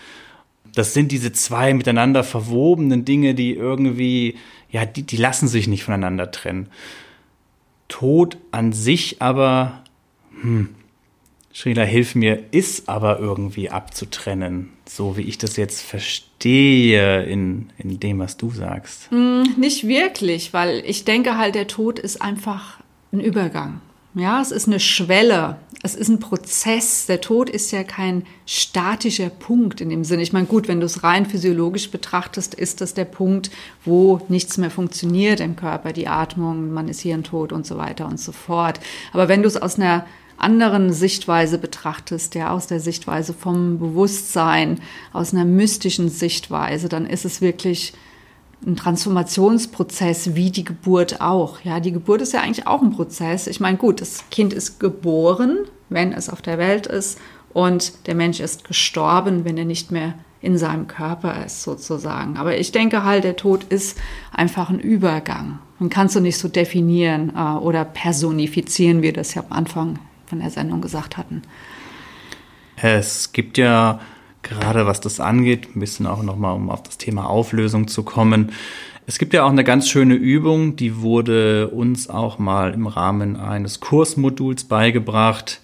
Das sind diese zwei miteinander verwobenen Dinge, die irgendwie, ja, die, die lassen sich nicht voneinander trennen. Tod an sich aber, hm, Srila, hilf mir, ist aber irgendwie abzutrennen, so wie ich das jetzt verstehe in, in dem, was du sagst. Hm, nicht wirklich, weil ich denke halt, der Tod ist einfach ein Übergang. Ja, es ist eine Schwelle, es ist ein Prozess. Der Tod ist ja kein statischer Punkt in dem Sinne. Ich meine, gut, wenn du es rein physiologisch betrachtest, ist das der Punkt, wo nichts mehr funktioniert im Körper, die Atmung, man ist hirntot und so weiter und so fort. Aber wenn du es aus einer anderen Sichtweise betrachtest, ja, aus der Sichtweise vom Bewusstsein, aus einer mystischen Sichtweise, dann ist es wirklich ein Transformationsprozess wie die Geburt auch. Ja, die Geburt ist ja eigentlich auch ein Prozess. Ich meine, gut, das Kind ist geboren, wenn es auf der Welt ist, und der Mensch ist gestorben, wenn er nicht mehr in seinem Körper ist, sozusagen. Aber ich denke halt, der Tod ist einfach ein Übergang. Man kannst du nicht so definieren äh, oder personifizieren, wie wir das ja am Anfang von der Sendung gesagt hatten. Es gibt ja gerade was das angeht, ein bisschen auch nochmal, um auf das Thema Auflösung zu kommen. Es gibt ja auch eine ganz schöne Übung, die wurde uns auch mal im Rahmen eines Kursmoduls beigebracht,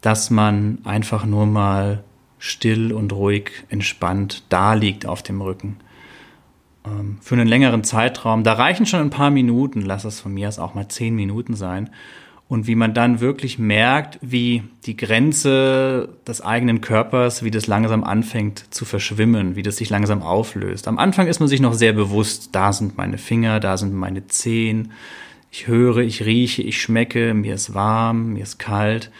dass man einfach nur mal still und ruhig entspannt da liegt auf dem Rücken. Ähm, für einen längeren Zeitraum, da reichen schon ein paar Minuten, lass es von mir aus auch mal zehn Minuten sein und wie man dann wirklich merkt, wie die Grenze des eigenen Körpers, wie das langsam anfängt zu verschwimmen, wie das sich langsam auflöst. Am Anfang ist man sich noch sehr bewusst, da sind meine Finger, da sind meine Zehen, ich höre, ich rieche, ich schmecke, mir ist warm, mir ist kalt.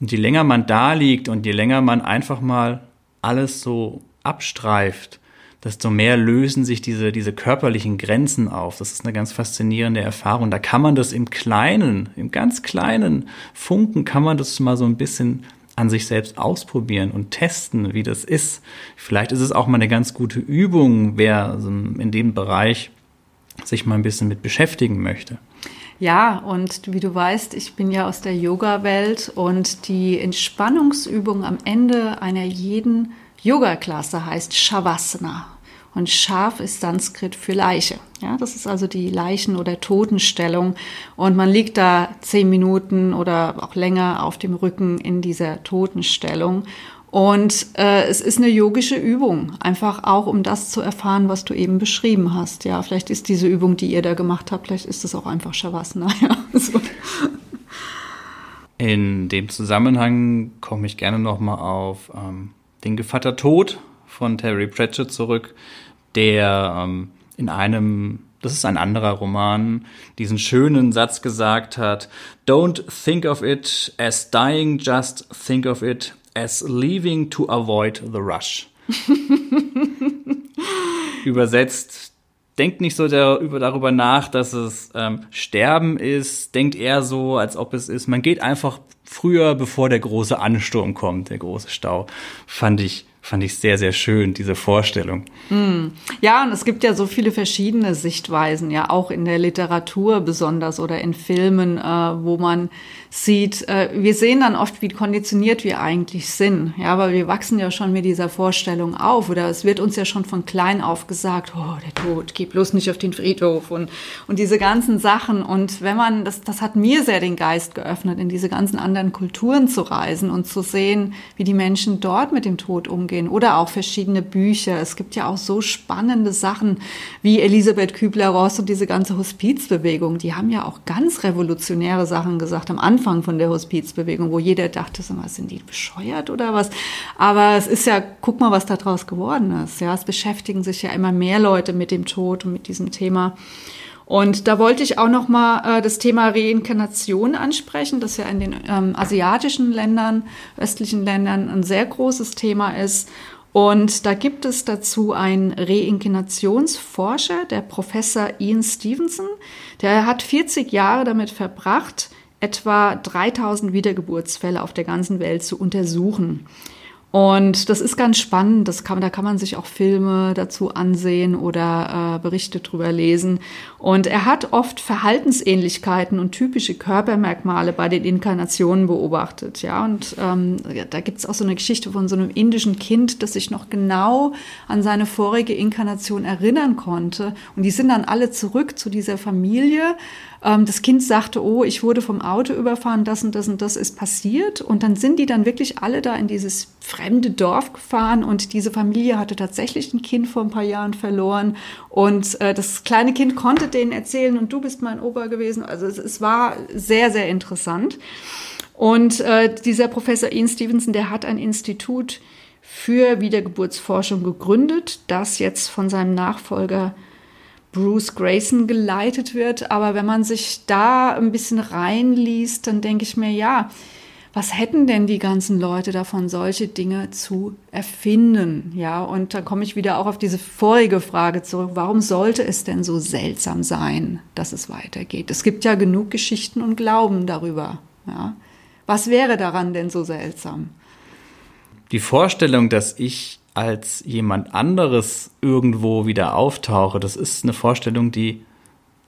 Und je länger man da liegt und je länger man einfach mal alles so abstreift, desto mehr lösen sich diese, diese körperlichen Grenzen auf. Das ist eine ganz faszinierende Erfahrung. Da kann man das im Kleinen, im ganz kleinen Funken kann man das mal so ein bisschen an sich selbst ausprobieren und testen, wie das ist. Vielleicht ist es auch mal eine ganz gute Übung, wer in dem Bereich sich mal ein bisschen mit beschäftigen möchte. Ja, und wie du weißt, ich bin ja aus der Yoga-Welt und die Entspannungsübung am Ende einer jeden Yoga-Klasse heißt Shavasana. Und Schaf ist Sanskrit für Leiche. Ja, das ist also die Leichen- oder Totenstellung. Und man liegt da zehn Minuten oder auch länger auf dem Rücken in dieser Totenstellung. Und äh, es ist eine yogische Übung, einfach auch, um das zu erfahren, was du eben beschrieben hast. Ja, vielleicht ist diese Übung, die ihr da gemacht habt, vielleicht ist es auch einfach Shavasana. <laughs> Ja, so. In dem Zusammenhang komme ich gerne nochmal auf ähm, den Gevatter Tod von Terry Pratchett zurück, der ähm, in einem, das ist ein anderer Roman, diesen schönen Satz gesagt hat, Don't think of it as dying, just think of it as leaving to avoid the rush. <laughs> Übersetzt, denkt nicht so der, über, darüber nach, dass es ähm, Sterben ist, denkt eher so, als ob es ist, man geht einfach früher, bevor der große Ansturm kommt, der große Stau. Fand ich fand ich sehr, sehr schön, diese Vorstellung. Mm. Ja, und es gibt ja so viele verschiedene Sichtweisen, ja auch in der Literatur besonders oder in Filmen, äh, wo man sieht, äh, wir sehen dann oft, wie konditioniert wir eigentlich sind. Ja, aber wir wachsen ja schon mit dieser Vorstellung auf oder es wird uns ja schon von klein auf gesagt, oh, der Tod, geh bloß nicht auf den Friedhof und, und diese ganzen Sachen. Und wenn man, das, das hat mir sehr den Geist geöffnet, in diese ganzen anderen Kulturen zu reisen und zu sehen, wie die Menschen dort mit dem Tod umgehen oder auch verschiedene Bücher. Es gibt ja auch so spannende Sachen wie Elisabeth Kübler-Ross und diese ganze Hospizbewegung. Die haben ja auch ganz revolutionäre Sachen gesagt am Anfang Anfang von der Hospizbewegung, wo jeder dachte, was sind die bescheuert oder was? Aber es ist ja, guck mal, was daraus geworden ist. Ja, es beschäftigen sich ja immer mehr Leute mit dem Tod und mit diesem Thema. Und da wollte ich auch noch mal äh, das Thema Reinkarnation ansprechen, das ja in den ähm, asiatischen Ländern, östlichen Ländern ein sehr großes Thema ist. Und da gibt es dazu einen Reinkarnationsforscher, der Professor Ian Stevenson. Der hat 40 Jahre damit verbracht, etwa 3000 Wiedergeburtsfälle auf der ganzen Welt zu untersuchen. Und das ist ganz spannend. Das kann, da kann man sich auch Filme dazu ansehen oder äh, Berichte drüber lesen. Und er hat oft Verhaltensähnlichkeiten und typische Körpermerkmale bei den Inkarnationen beobachtet. Ja, und ähm, da gibt es auch so eine Geschichte von so einem indischen Kind, das sich noch genau an seine vorige Inkarnation erinnern konnte. Und die sind dann alle zurück zu dieser Familie ähm, das Kind sagte, oh, ich wurde vom Auto überfahren, das und das und das ist passiert. Und dann sind die dann wirklich alle da in dieses fremde Dorf gefahren und diese Familie hatte tatsächlich ein Kind vor ein paar Jahren verloren. Und äh, das kleine Kind konnte denen erzählen und du bist mein Opa gewesen. Also es, es war sehr, sehr interessant. Und äh, dieser Professor Ian Stevenson, der hat ein Institut für Wiedergeburtsforschung gegründet, das jetzt von seinem Nachfolger Bruce Grayson geleitet wird. Aber wenn man sich da ein bisschen reinliest, dann denke ich mir, ja, was hätten denn die ganzen Leute davon, solche Dinge zu erfinden? Ja, und dann komme ich wieder auch auf diese vorige Frage zurück. Warum sollte es denn so seltsam sein, dass es weitergeht? Es gibt ja genug Geschichten und Glauben darüber. Ja. Was wäre daran denn so seltsam? Die Vorstellung, dass ich als jemand anderes irgendwo wieder auftauche, das ist eine Vorstellung, die,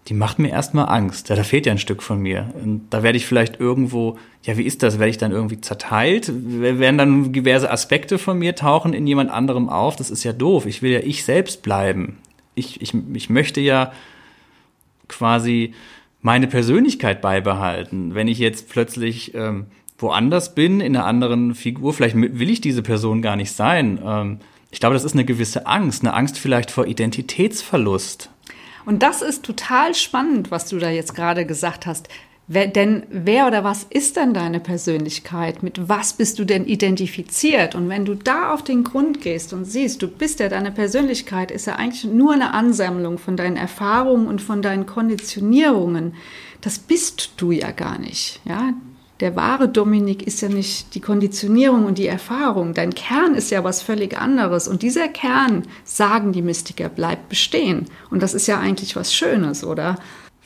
die macht mir erstmal Angst. Ja, da fehlt ja ein Stück von mir. Und da werde ich vielleicht irgendwo, ja, wie ist das? Werde ich dann irgendwie zerteilt? Werden dann diverse Aspekte von mir tauchen in jemand anderem auf? Das ist ja doof. Ich will ja ich selbst bleiben. Ich, ich, ich möchte ja quasi meine Persönlichkeit beibehalten. Wenn ich jetzt plötzlich ähm, woanders bin, in einer anderen Figur, vielleicht will ich diese Person gar nicht sein. Ähm, ich glaube, das ist eine gewisse Angst, eine Angst vielleicht vor Identitätsverlust. Und das ist total spannend, was du da jetzt gerade gesagt hast. Wer, denn wer oder was ist denn deine Persönlichkeit? Mit was bist du denn identifiziert? Und wenn du da auf den Grund gehst und siehst, du bist ja deine Persönlichkeit, ist ja eigentlich nur eine Ansammlung von deinen Erfahrungen und von deinen Konditionierungen. Das bist du ja gar nicht. Ja, der wahre Dominik ist ja nicht die Konditionierung und die Erfahrung. Dein Kern ist ja was völlig anderes. Und dieser Kern, sagen die Mystiker, bleibt bestehen. Und das ist ja eigentlich was Schönes, oder?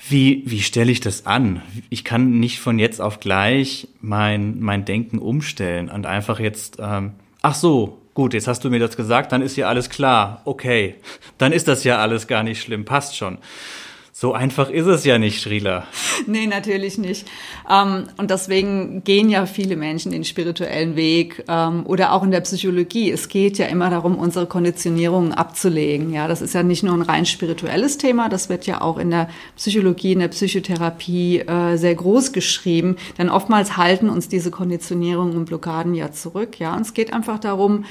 Wie, wie stelle ich das an? Ich kann nicht von jetzt auf gleich mein, mein Denken umstellen und einfach jetzt, ähm, ach so, gut, jetzt hast du mir das gesagt, dann ist ja alles klar. Okay, dann ist das ja alles gar nicht schlimm, passt schon. So einfach ist es ja nicht, Srila. Nee, natürlich nicht. Ähm, und deswegen gehen ja viele Menschen den spirituellen Weg ähm, oder auch in der Psychologie. Es geht ja immer darum, unsere Konditionierungen abzulegen. Ja, das ist ja nicht nur ein rein spirituelles Thema, das wird ja auch in der Psychologie, in der Psychotherapie äh, sehr groß geschrieben. Denn oftmals halten uns diese Konditionierungen und Blockaden ja zurück. Ja, und es geht einfach darum,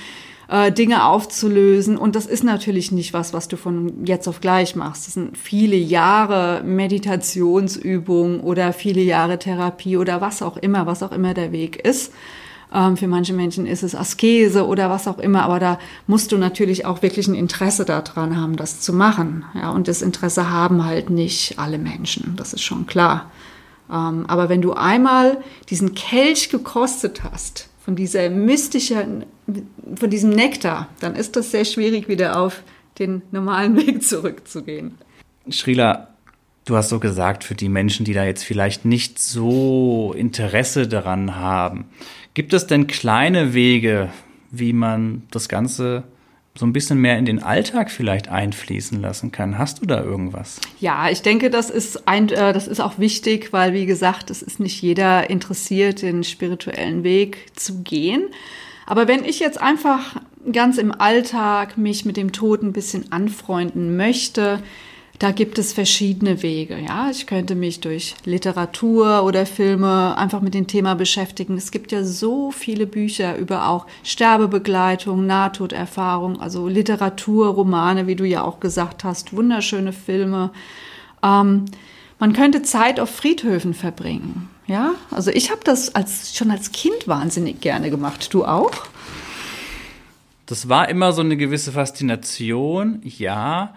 äh, Dinge aufzulösen. Und das ist natürlich nicht was, was du von jetzt auf gleich machst. Das sind viele Jahre Meditationsübung oder viele Jahre Therapie oder was auch immer, was auch immer der Weg ist. Ähm, für manche Menschen ist es Askese oder was auch immer, aber da musst du natürlich auch wirklich ein Interesse daran haben, das zu machen. Ja, und das Interesse haben halt nicht alle Menschen, das ist schon klar. Ähm, aber wenn du einmal diesen Kelch gekostet hast, von dieser mystischen, von diesem Nektar, dann ist das sehr schwierig, wieder auf den normalen Weg zurückzugehen. Srila, du hast so gesagt, für die Menschen, die da jetzt vielleicht nicht so Interesse daran haben, gibt es denn kleine Wege, wie man das Ganze so ein bisschen mehr in den Alltag vielleicht einfließen lassen kann. Hast du da irgendwas? Ja, ich denke, das ist ein, äh, das ist auch wichtig, weil wie gesagt, es ist nicht jeder interessiert, den spirituellen Weg zu gehen. Aber wenn ich jetzt einfach ganz im Alltag mich mit dem Tod ein bisschen anfreunden möchte, da gibt es verschiedene Wege. Ja, ich könnte mich durch Literatur oder Filme einfach mit dem Thema beschäftigen. Es gibt ja so viele Bücher über auch Sterbebegleitung, Nahtoderfahrung, also Literatur, Romane, wie du ja auch gesagt hast, wunderschöne Filme. Ähm, man könnte Zeit auf Friedhöfen verbringen. Ja, also ich habe das als, schon als Kind wahnsinnig gerne gemacht. Du auch? Das war immer so eine gewisse Faszination, ja.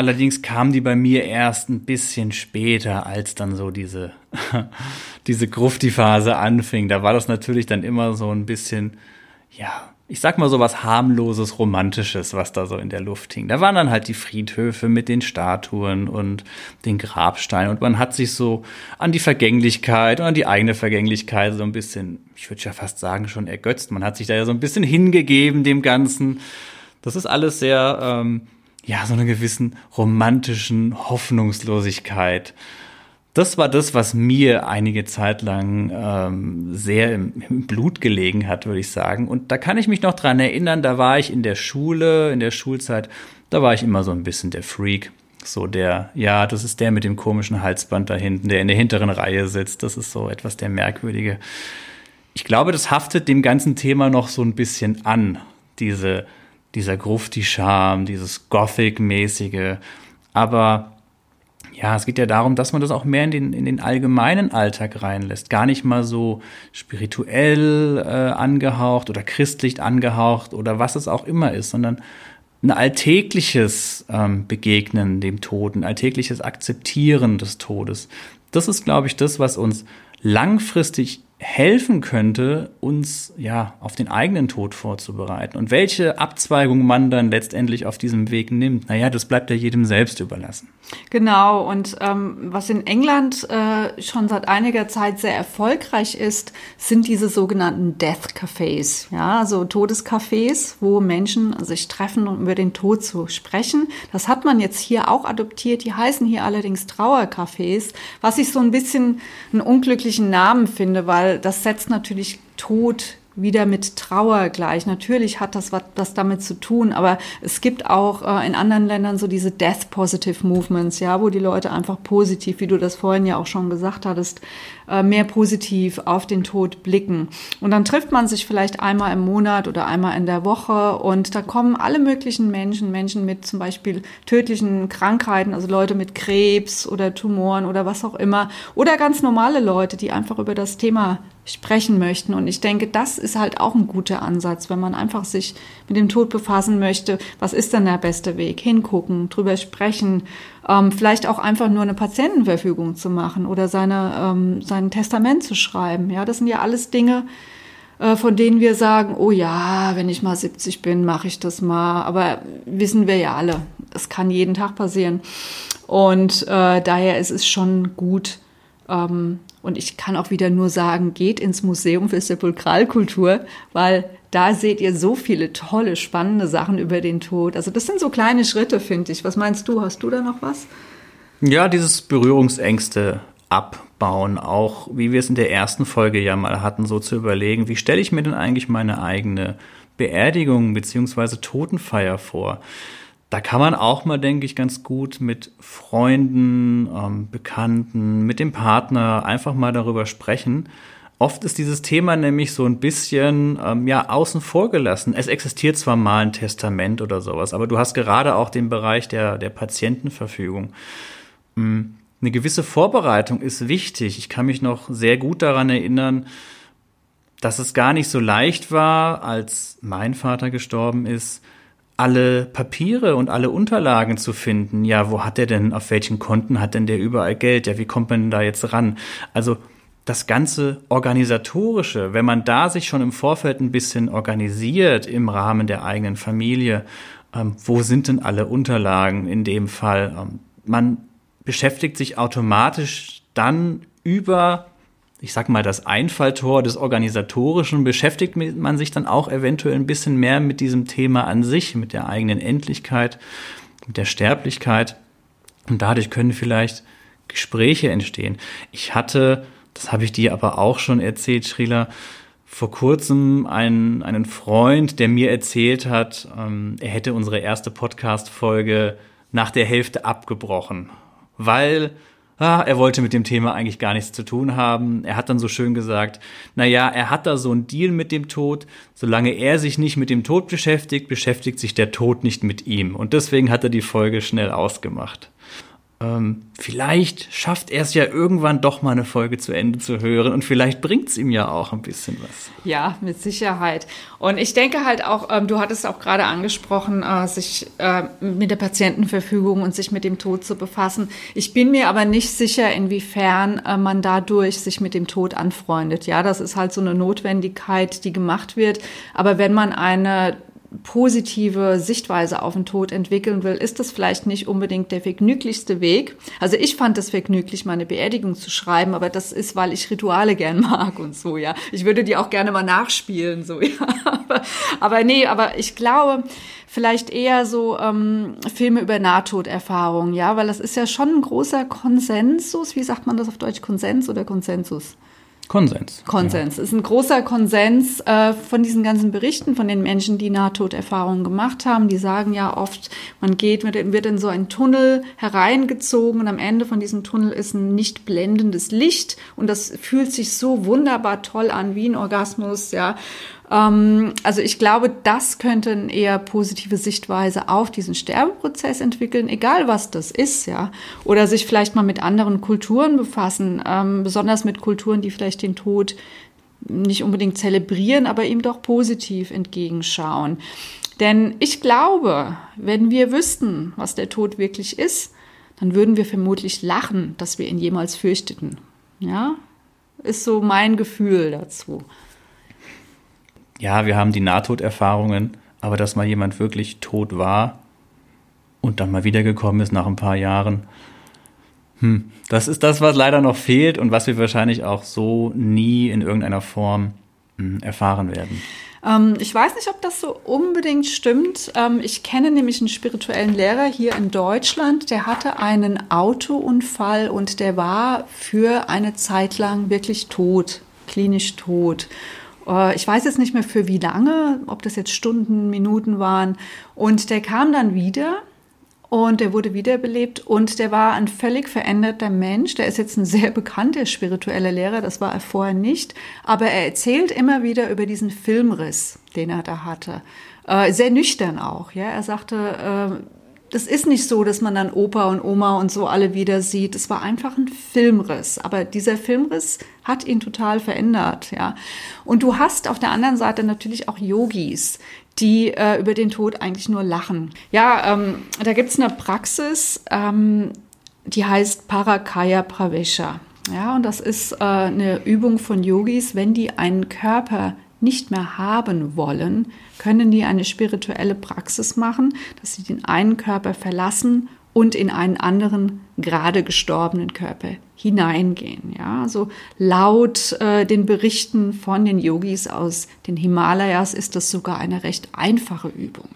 Allerdings kam die bei mir erst ein bisschen später, als dann so diese, <laughs> diese Grufti-Phase anfing. Da war das natürlich dann immer so ein bisschen, ja, ich sag mal so was harmloses, romantisches, was da so in der Luft hing. Da waren dann halt die Friedhöfe mit den Statuen und den Grabsteinen und man hat sich so an die Vergänglichkeit und an die eigene Vergänglichkeit so ein bisschen, ich würde ja fast sagen, schon ergötzt. Man hat sich da ja so ein bisschen hingegeben dem Ganzen. Das ist alles sehr, ähm, ja, so einer gewissen romantischen Hoffnungslosigkeit. Das war das, was mir einige Zeit lang ähm, sehr im, im, Blut gelegen hat, würde ich sagen. Und da kann ich mich noch dran erinnern, da war ich in der Schule, in der Schulzeit, da war ich immer so ein bisschen der Freak. So der, ja, das ist der mit dem komischen Halsband da hinten, der in der hinteren Reihe sitzt. Das ist so etwas der Merkwürdige. Ich glaube, das haftet dem ganzen Thema noch so ein bisschen an, diese dieser Grufti-Charme, dieses Gothic-mäßige. Aber ja, es geht ja darum, dass man das auch mehr in den, in den allgemeinen Alltag reinlässt. Gar nicht mal so spirituell äh, angehaucht oder christlich angehaucht oder was es auch immer ist, sondern ein alltägliches ähm, Begegnen dem Tod, ein alltägliches Akzeptieren des Todes. Das ist, glaube ich, das, was uns langfristig helfen könnte, uns ja auf den eigenen Tod vorzubereiten. Und welche Abzweigung man dann letztendlich auf diesem Weg nimmt, naja, das bleibt ja jedem selbst überlassen. Genau, und ähm, was in England äh, schon seit einiger Zeit sehr erfolgreich ist, sind diese sogenannten Death Cafés, ja, so Todescafés, wo Menschen sich treffen, um über den Tod zu sprechen. Das hat man jetzt hier auch adoptiert. Die heißen hier allerdings Trauercafés, was ich so ein bisschen einen unglücklichen Namen finde, weil das setzt natürlich Tod wieder mit Trauer gleich. Natürlich hat das was damit zu tun, aber es gibt auch äh, in anderen Ländern so diese Death Positive Movements, ja, wo die Leute einfach positiv, wie du das vorhin ja auch schon gesagt hattest, äh, mehr positiv auf den Tod blicken. Und dann trifft man sich vielleicht einmal im Monat oder einmal in der Woche und da kommen alle möglichen Menschen, Menschen mit zum Beispiel tödlichen Krankheiten, also Leute mit Krebs oder Tumoren oder was auch immer, oder ganz normale Leute, die einfach über das Thema sprechen möchten. Und ich denke, das ist halt auch ein guter Ansatz, wenn man einfach sich mit dem Tod befassen möchte. Was ist denn der beste Weg? Hingucken, drüber sprechen, ähm, vielleicht auch einfach nur eine Patientenverfügung zu machen oder seine, ähm, sein Testament zu schreiben. Ja, das sind ja alles Dinge, äh, von denen wir sagen, oh ja, wenn ich mal 70 bin, mache ich das mal. Aber wissen wir ja alle, das kann jeden Tag passieren. Und äh, daher ist es schon gut, ähm, und ich kann auch wieder nur sagen, geht ins Museum für Sepulkralkultur, weil da seht ihr so viele tolle, spannende Sachen über den Tod. Also das sind so kleine Schritte, finde ich. Was meinst du? Hast du da noch was? Ja, dieses Berührungsängste abbauen, auch wie wir es in der ersten Folge ja mal hatten, so zu überlegen, wie stelle ich mir denn eigentlich meine eigene Beerdigung beziehungsweise Totenfeier vor? Da kann man auch mal, denke ich, ganz gut mit Freunden, ähm, Bekannten, mit dem Partner einfach mal darüber sprechen. Oft ist dieses Thema nämlich so ein bisschen ähm, ja außen vor gelassen. Es existiert zwar mal ein Testament oder sowas, aber du hast gerade auch den Bereich der, der Patientenverfügung. Hm, eine gewisse Vorbereitung ist wichtig. Ich kann mich noch sehr gut daran erinnern, dass es gar nicht so leicht war, als mein Vater gestorben ist, alle Papiere und alle Unterlagen zu finden. Ja, wo hat er denn, auf welchen Konten hat denn der überall Geld? Ja, wie kommt man da jetzt ran? Also das ganze organisatorische, wenn man da sich schon im Vorfeld ein bisschen organisiert im Rahmen der eigenen Familie, ähm, wo sind denn alle Unterlagen in dem Fall? Ähm, man beschäftigt sich automatisch dann über ich sag mal, das Einfalltor des Organisatorischen beschäftigt man sich dann auch eventuell ein bisschen mehr mit diesem Thema an sich, mit der eigenen Endlichkeit, mit der Sterblichkeit. Und dadurch können vielleicht Gespräche entstehen. Ich hatte, das habe ich dir aber auch schon erzählt, Schrila, vor kurzem einen, einen Freund, der mir erzählt hat, ähm, er hätte unsere erste Podcast-Folge nach der Hälfte abgebrochen, weil ah, er wollte mit dem Thema eigentlich gar nichts zu tun haben. Er hat dann so schön gesagt, na ja, er hat da so einen Deal mit dem Tod. Solange er sich nicht mit dem Tod beschäftigt, beschäftigt sich der Tod nicht mit ihm. Und deswegen hat er die Folge schnell ausgemacht ähm, vielleicht schafft er es ja irgendwann doch mal eine Folge zu Ende zu hören und vielleicht bringt es ihm ja auch ein bisschen was. Ja, mit Sicherheit. Und ich denke halt auch, ähm, du hattest auch gerade angesprochen, äh, sich äh, mit der Patientenverfügung und sich mit dem Tod zu befassen. Ich bin mir aber nicht sicher, inwiefern äh, man dadurch sich mit dem Tod anfreundet. Ja, das ist halt so eine Notwendigkeit, die gemacht wird. Aber wenn man eine positive Sichtweise auf den Tod entwickeln will, ist das vielleicht nicht unbedingt der vergnüglichste Weg. Also ich fand es vergnüglich, meine Beerdigung zu schreiben, aber das ist, weil ich Rituale gern <laughs> mag und so, ja. Ich würde die auch gerne mal nachspielen, so, <laughs> ja. Aber, aber nee, aber ich glaube, vielleicht eher so ähm, Filme über Nahtoderfahrungen, ja, weil das ist ja schon ein großer Konsensus. Wie sagt man das auf Deutsch? Konsens oder Konsensus? Konsens. Konsens. Ja. Ist ein großer Konsens äh, von diesen ganzen Berichten von den Menschen, die Nahtoderfahrungen gemacht haben. Die sagen ja oft, man geht, mit, wird in so einen Tunnel hereingezogen und am Ende von diesem Tunnel ist ein nicht blendendes Licht und das fühlt sich so wunderbar toll an wie ein Orgasmus, ja. Ähm, also ich glaube, das könnte eine eher positive Sichtweise auf diesen Sterbeprozess entwickeln, egal was das ist, ja. Oder sich vielleicht mal mit anderen Kulturen befassen, ähm, besonders mit Kulturen, die vielleicht den Tod nicht unbedingt zelebrieren, aber ihm doch positiv entgegenschauen. Denn ich glaube, wenn wir wüssten, was der Tod wirklich ist, dann würden wir vermutlich lachen, dass wir ihn jemals fürchteten. Ja, ist so mein Gefühl dazu ja, wir haben die Nahtoderfahrungen, aber dass mal jemand wirklich tot war und dann mal wiedergekommen ist nach ein paar Jahren, hm, das ist das, was leider noch fehlt und was wir wahrscheinlich auch so nie in irgendeiner Form hm, erfahren werden. Ähm, ich weiß nicht, ob das so unbedingt stimmt. Ähm, ich kenne nämlich einen spirituellen Lehrer hier in Deutschland, der hatte einen Autounfall und der war für eine Zeit lang wirklich tot, klinisch tot. Äh, ich weiß jetzt nicht mehr für wie lange, ob das jetzt Stunden, Minuten waren. Und der kam dann wieder und der wurde wiederbelebt und der war ein völlig veränderter Mensch. Der ist jetzt ein sehr bekannter spiritueller Lehrer, das war er vorher nicht. Aber er erzählt immer wieder über diesen Filmriss, den er da hatte. Äh, sehr nüchtern auch, ja. Er sagte, äh, das ist nicht so, dass man dann Opa und Oma und so alle wieder sieht. Es war einfach ein Filmriss. Aber dieser Filmriss hat ihn total verändert, ja. Und du hast auf der anderen Seite natürlich auch Yogis, die äh, über den Tod eigentlich nur lachen. Ja, ähm, da gibt's eine Praxis, ähm, die heißt Parakaya Pravesha. Ja, und das ist äh, eine Übung von Yogis, wenn die einen Körper nicht mehr haben wollen, können die eine spirituelle Praxis machen, dass sie den einen Körper verlassen und in einen anderen gerade gestorbenen Körper hineingehen. Ja, also laut äh, den Berichten von den Yogis aus den Himalayas ist das sogar eine recht einfache Übung.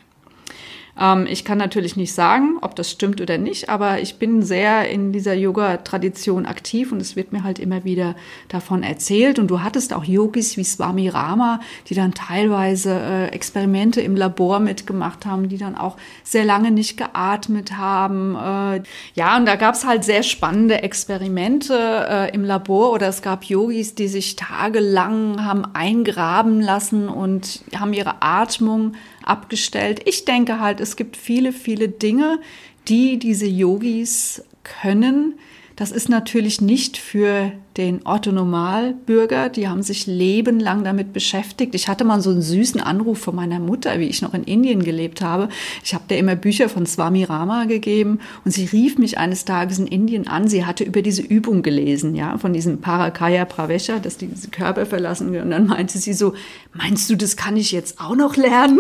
Ähm, ich kann natürlich nicht sagen, ob das stimmt oder nicht, aber ich bin sehr in dieser Yoga-Tradition aktiv und es wird mir halt immer wieder davon erzählt. Und du hattest auch Yogis wie Swami Rama, die dann teilweise äh, Experimente im Labor mitgemacht haben, die dann auch sehr lange nicht geatmet haben. Äh, ja, und da gab es halt sehr spannende Experimente äh, im Labor oder es gab Yogis, die sich tagelang haben eingraben lassen und haben ihre Atmung abgestellt. Ich denke halt, es gibt viele, viele Dinge, die diese Yogis können. Das ist natürlich nicht für den Otto-Normalbürger, die haben sich lebenlang damit beschäftigt. Ich hatte mal so einen süßen Anruf von meiner Mutter, wie ich noch in Indien gelebt habe. Ich habe der immer Bücher von Swami Rama gegeben und sie rief mich eines Tages in Indien an. Sie hatte über diese Übung gelesen, ja, von diesem Parakaya Pravesha, dass die diese Körper verlassen. Und dann meinte sie so, meinst du, das kann ich jetzt auch noch lernen?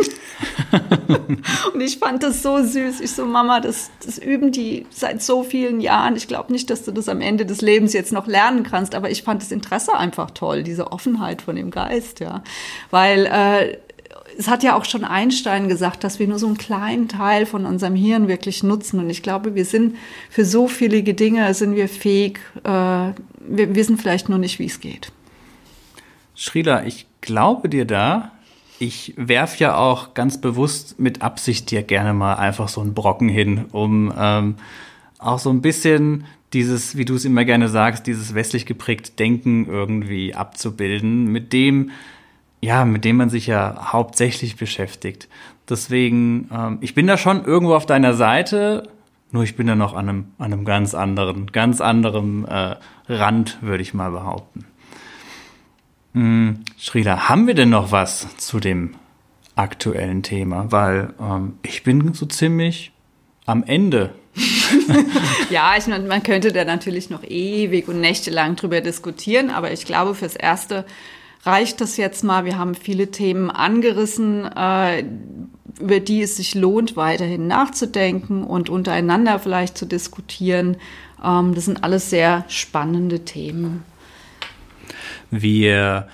<laughs> und ich fand das so süß. Ich so, Mama, das, das üben die seit so vielen Jahren. Ich glaube nicht, dass du das am Ende des Lebens jetzt noch lernen kannst kannst. Aber ich fand das Interesse einfach toll, diese Offenheit von dem Geist, ja. Weil äh, es hat ja auch schon Einstein gesagt, dass wir nur so einen kleinen Teil von unserem Hirn wirklich nutzen. Und ich glaube, wir sind für so viele Dinge sind wir fähig. Äh, wir wissen vielleicht nur nicht, wie es geht. Schrila, ich glaube dir da. Ich werf ja auch ganz bewusst mit Absicht dir gerne mal einfach so einen Brocken hin, um ähm, auch so ein bisschen dieses, wie du es immer gerne sagst, dieses westlich geprägte Denken irgendwie abzubilden, mit dem, ja, mit dem man sich ja hauptsächlich beschäftigt. Deswegen, ähm, ich bin da schon irgendwo auf deiner Seite, nur ich bin da noch an einem, an einem ganz anderen, ganz anderen äh, Rand, würde ich mal behaupten. Hm, Shrila, haben wir denn noch was zu dem aktuellen Thema? Weil ähm, ich bin so ziemlich am Ende <laughs> ja, ich, man könnte da natürlich noch ewig und nächtelang drüber diskutieren, aber ich glaube, fürs Erste reicht das jetzt mal. Wir haben viele Themen angerissen, äh, über die es sich lohnt, weiterhin nachzudenken und untereinander vielleicht zu diskutieren. Ähm, das sind alles sehr spannende Themen. Wir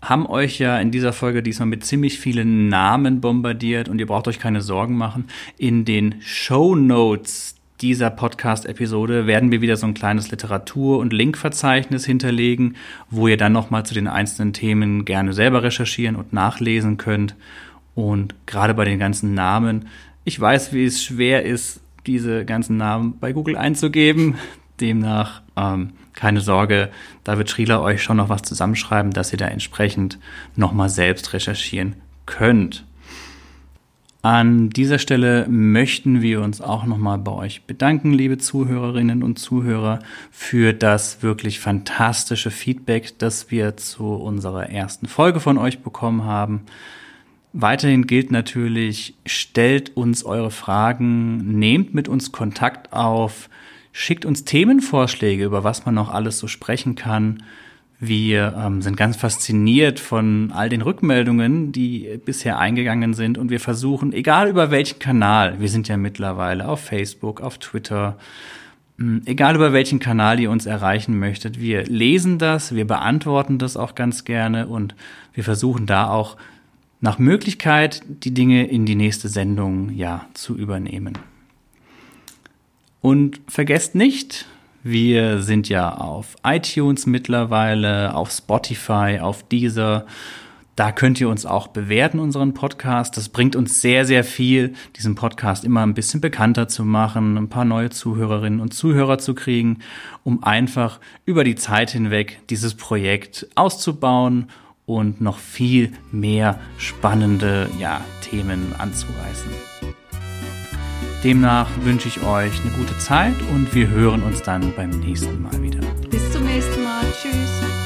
haben euch ja in dieser Folge diesmal mit ziemlich vielen Namen bombardiert und ihr braucht euch keine Sorgen machen. In den Show Notes dieser Podcast-Episode werden wir wieder so ein kleines Literatur- und Linkverzeichnis hinterlegen, wo ihr dann nochmal zu den einzelnen Themen gerne selber recherchieren und nachlesen könnt. Und gerade bei den ganzen Namen, ich weiß, wie es schwer ist, diese ganzen Namen bei Google einzugeben. Demnach ähm, keine Sorge, da wird Schrieler euch schon noch was zusammenschreiben, dass ihr da entsprechend nochmal selbst recherchieren könnt. An dieser Stelle möchten wir uns auch nochmal bei euch bedanken, liebe Zuhörerinnen und Zuhörer, für das wirklich fantastische Feedback, das wir zu unserer ersten Folge von euch bekommen haben. Weiterhin gilt natürlich, stellt uns eure Fragen, nehmt mit uns Kontakt auf, schickt uns Themenvorschläge, über was man noch alles so sprechen kann. Wir ähm, sind ganz fasziniert von all den Rückmeldungen, die bisher eingegangen sind. Und wir versuchen, egal über welchen Kanal, wir sind ja mittlerweile auf Facebook, auf Twitter, hm, egal über welchen Kanal ihr uns erreichen möchtet, wir lesen das, wir beantworten das auch ganz gerne und wir versuchen da auch nach Möglichkeit die Dinge in die nächste Sendung ja zu übernehmen. Und vergesst nicht, wir sind ja auf iTunes mittlerweile, auf Spotify, auf Deezer. Da könnt ihr uns auch bewerten, unseren Podcast. Das bringt uns sehr, sehr viel, diesen Podcast immer ein bisschen bekannter zu machen, ein paar neue Zuhörerinnen und Zuhörer zu kriegen, um einfach über die Zeit hinweg dieses Projekt auszubauen und noch viel mehr spannende ja, Themen anzureißen. Demnach wünsche ich euch eine gute Zeit und wir hören uns dann beim nächsten Mal wieder. Bis zum nächsten Mal. Tschüss.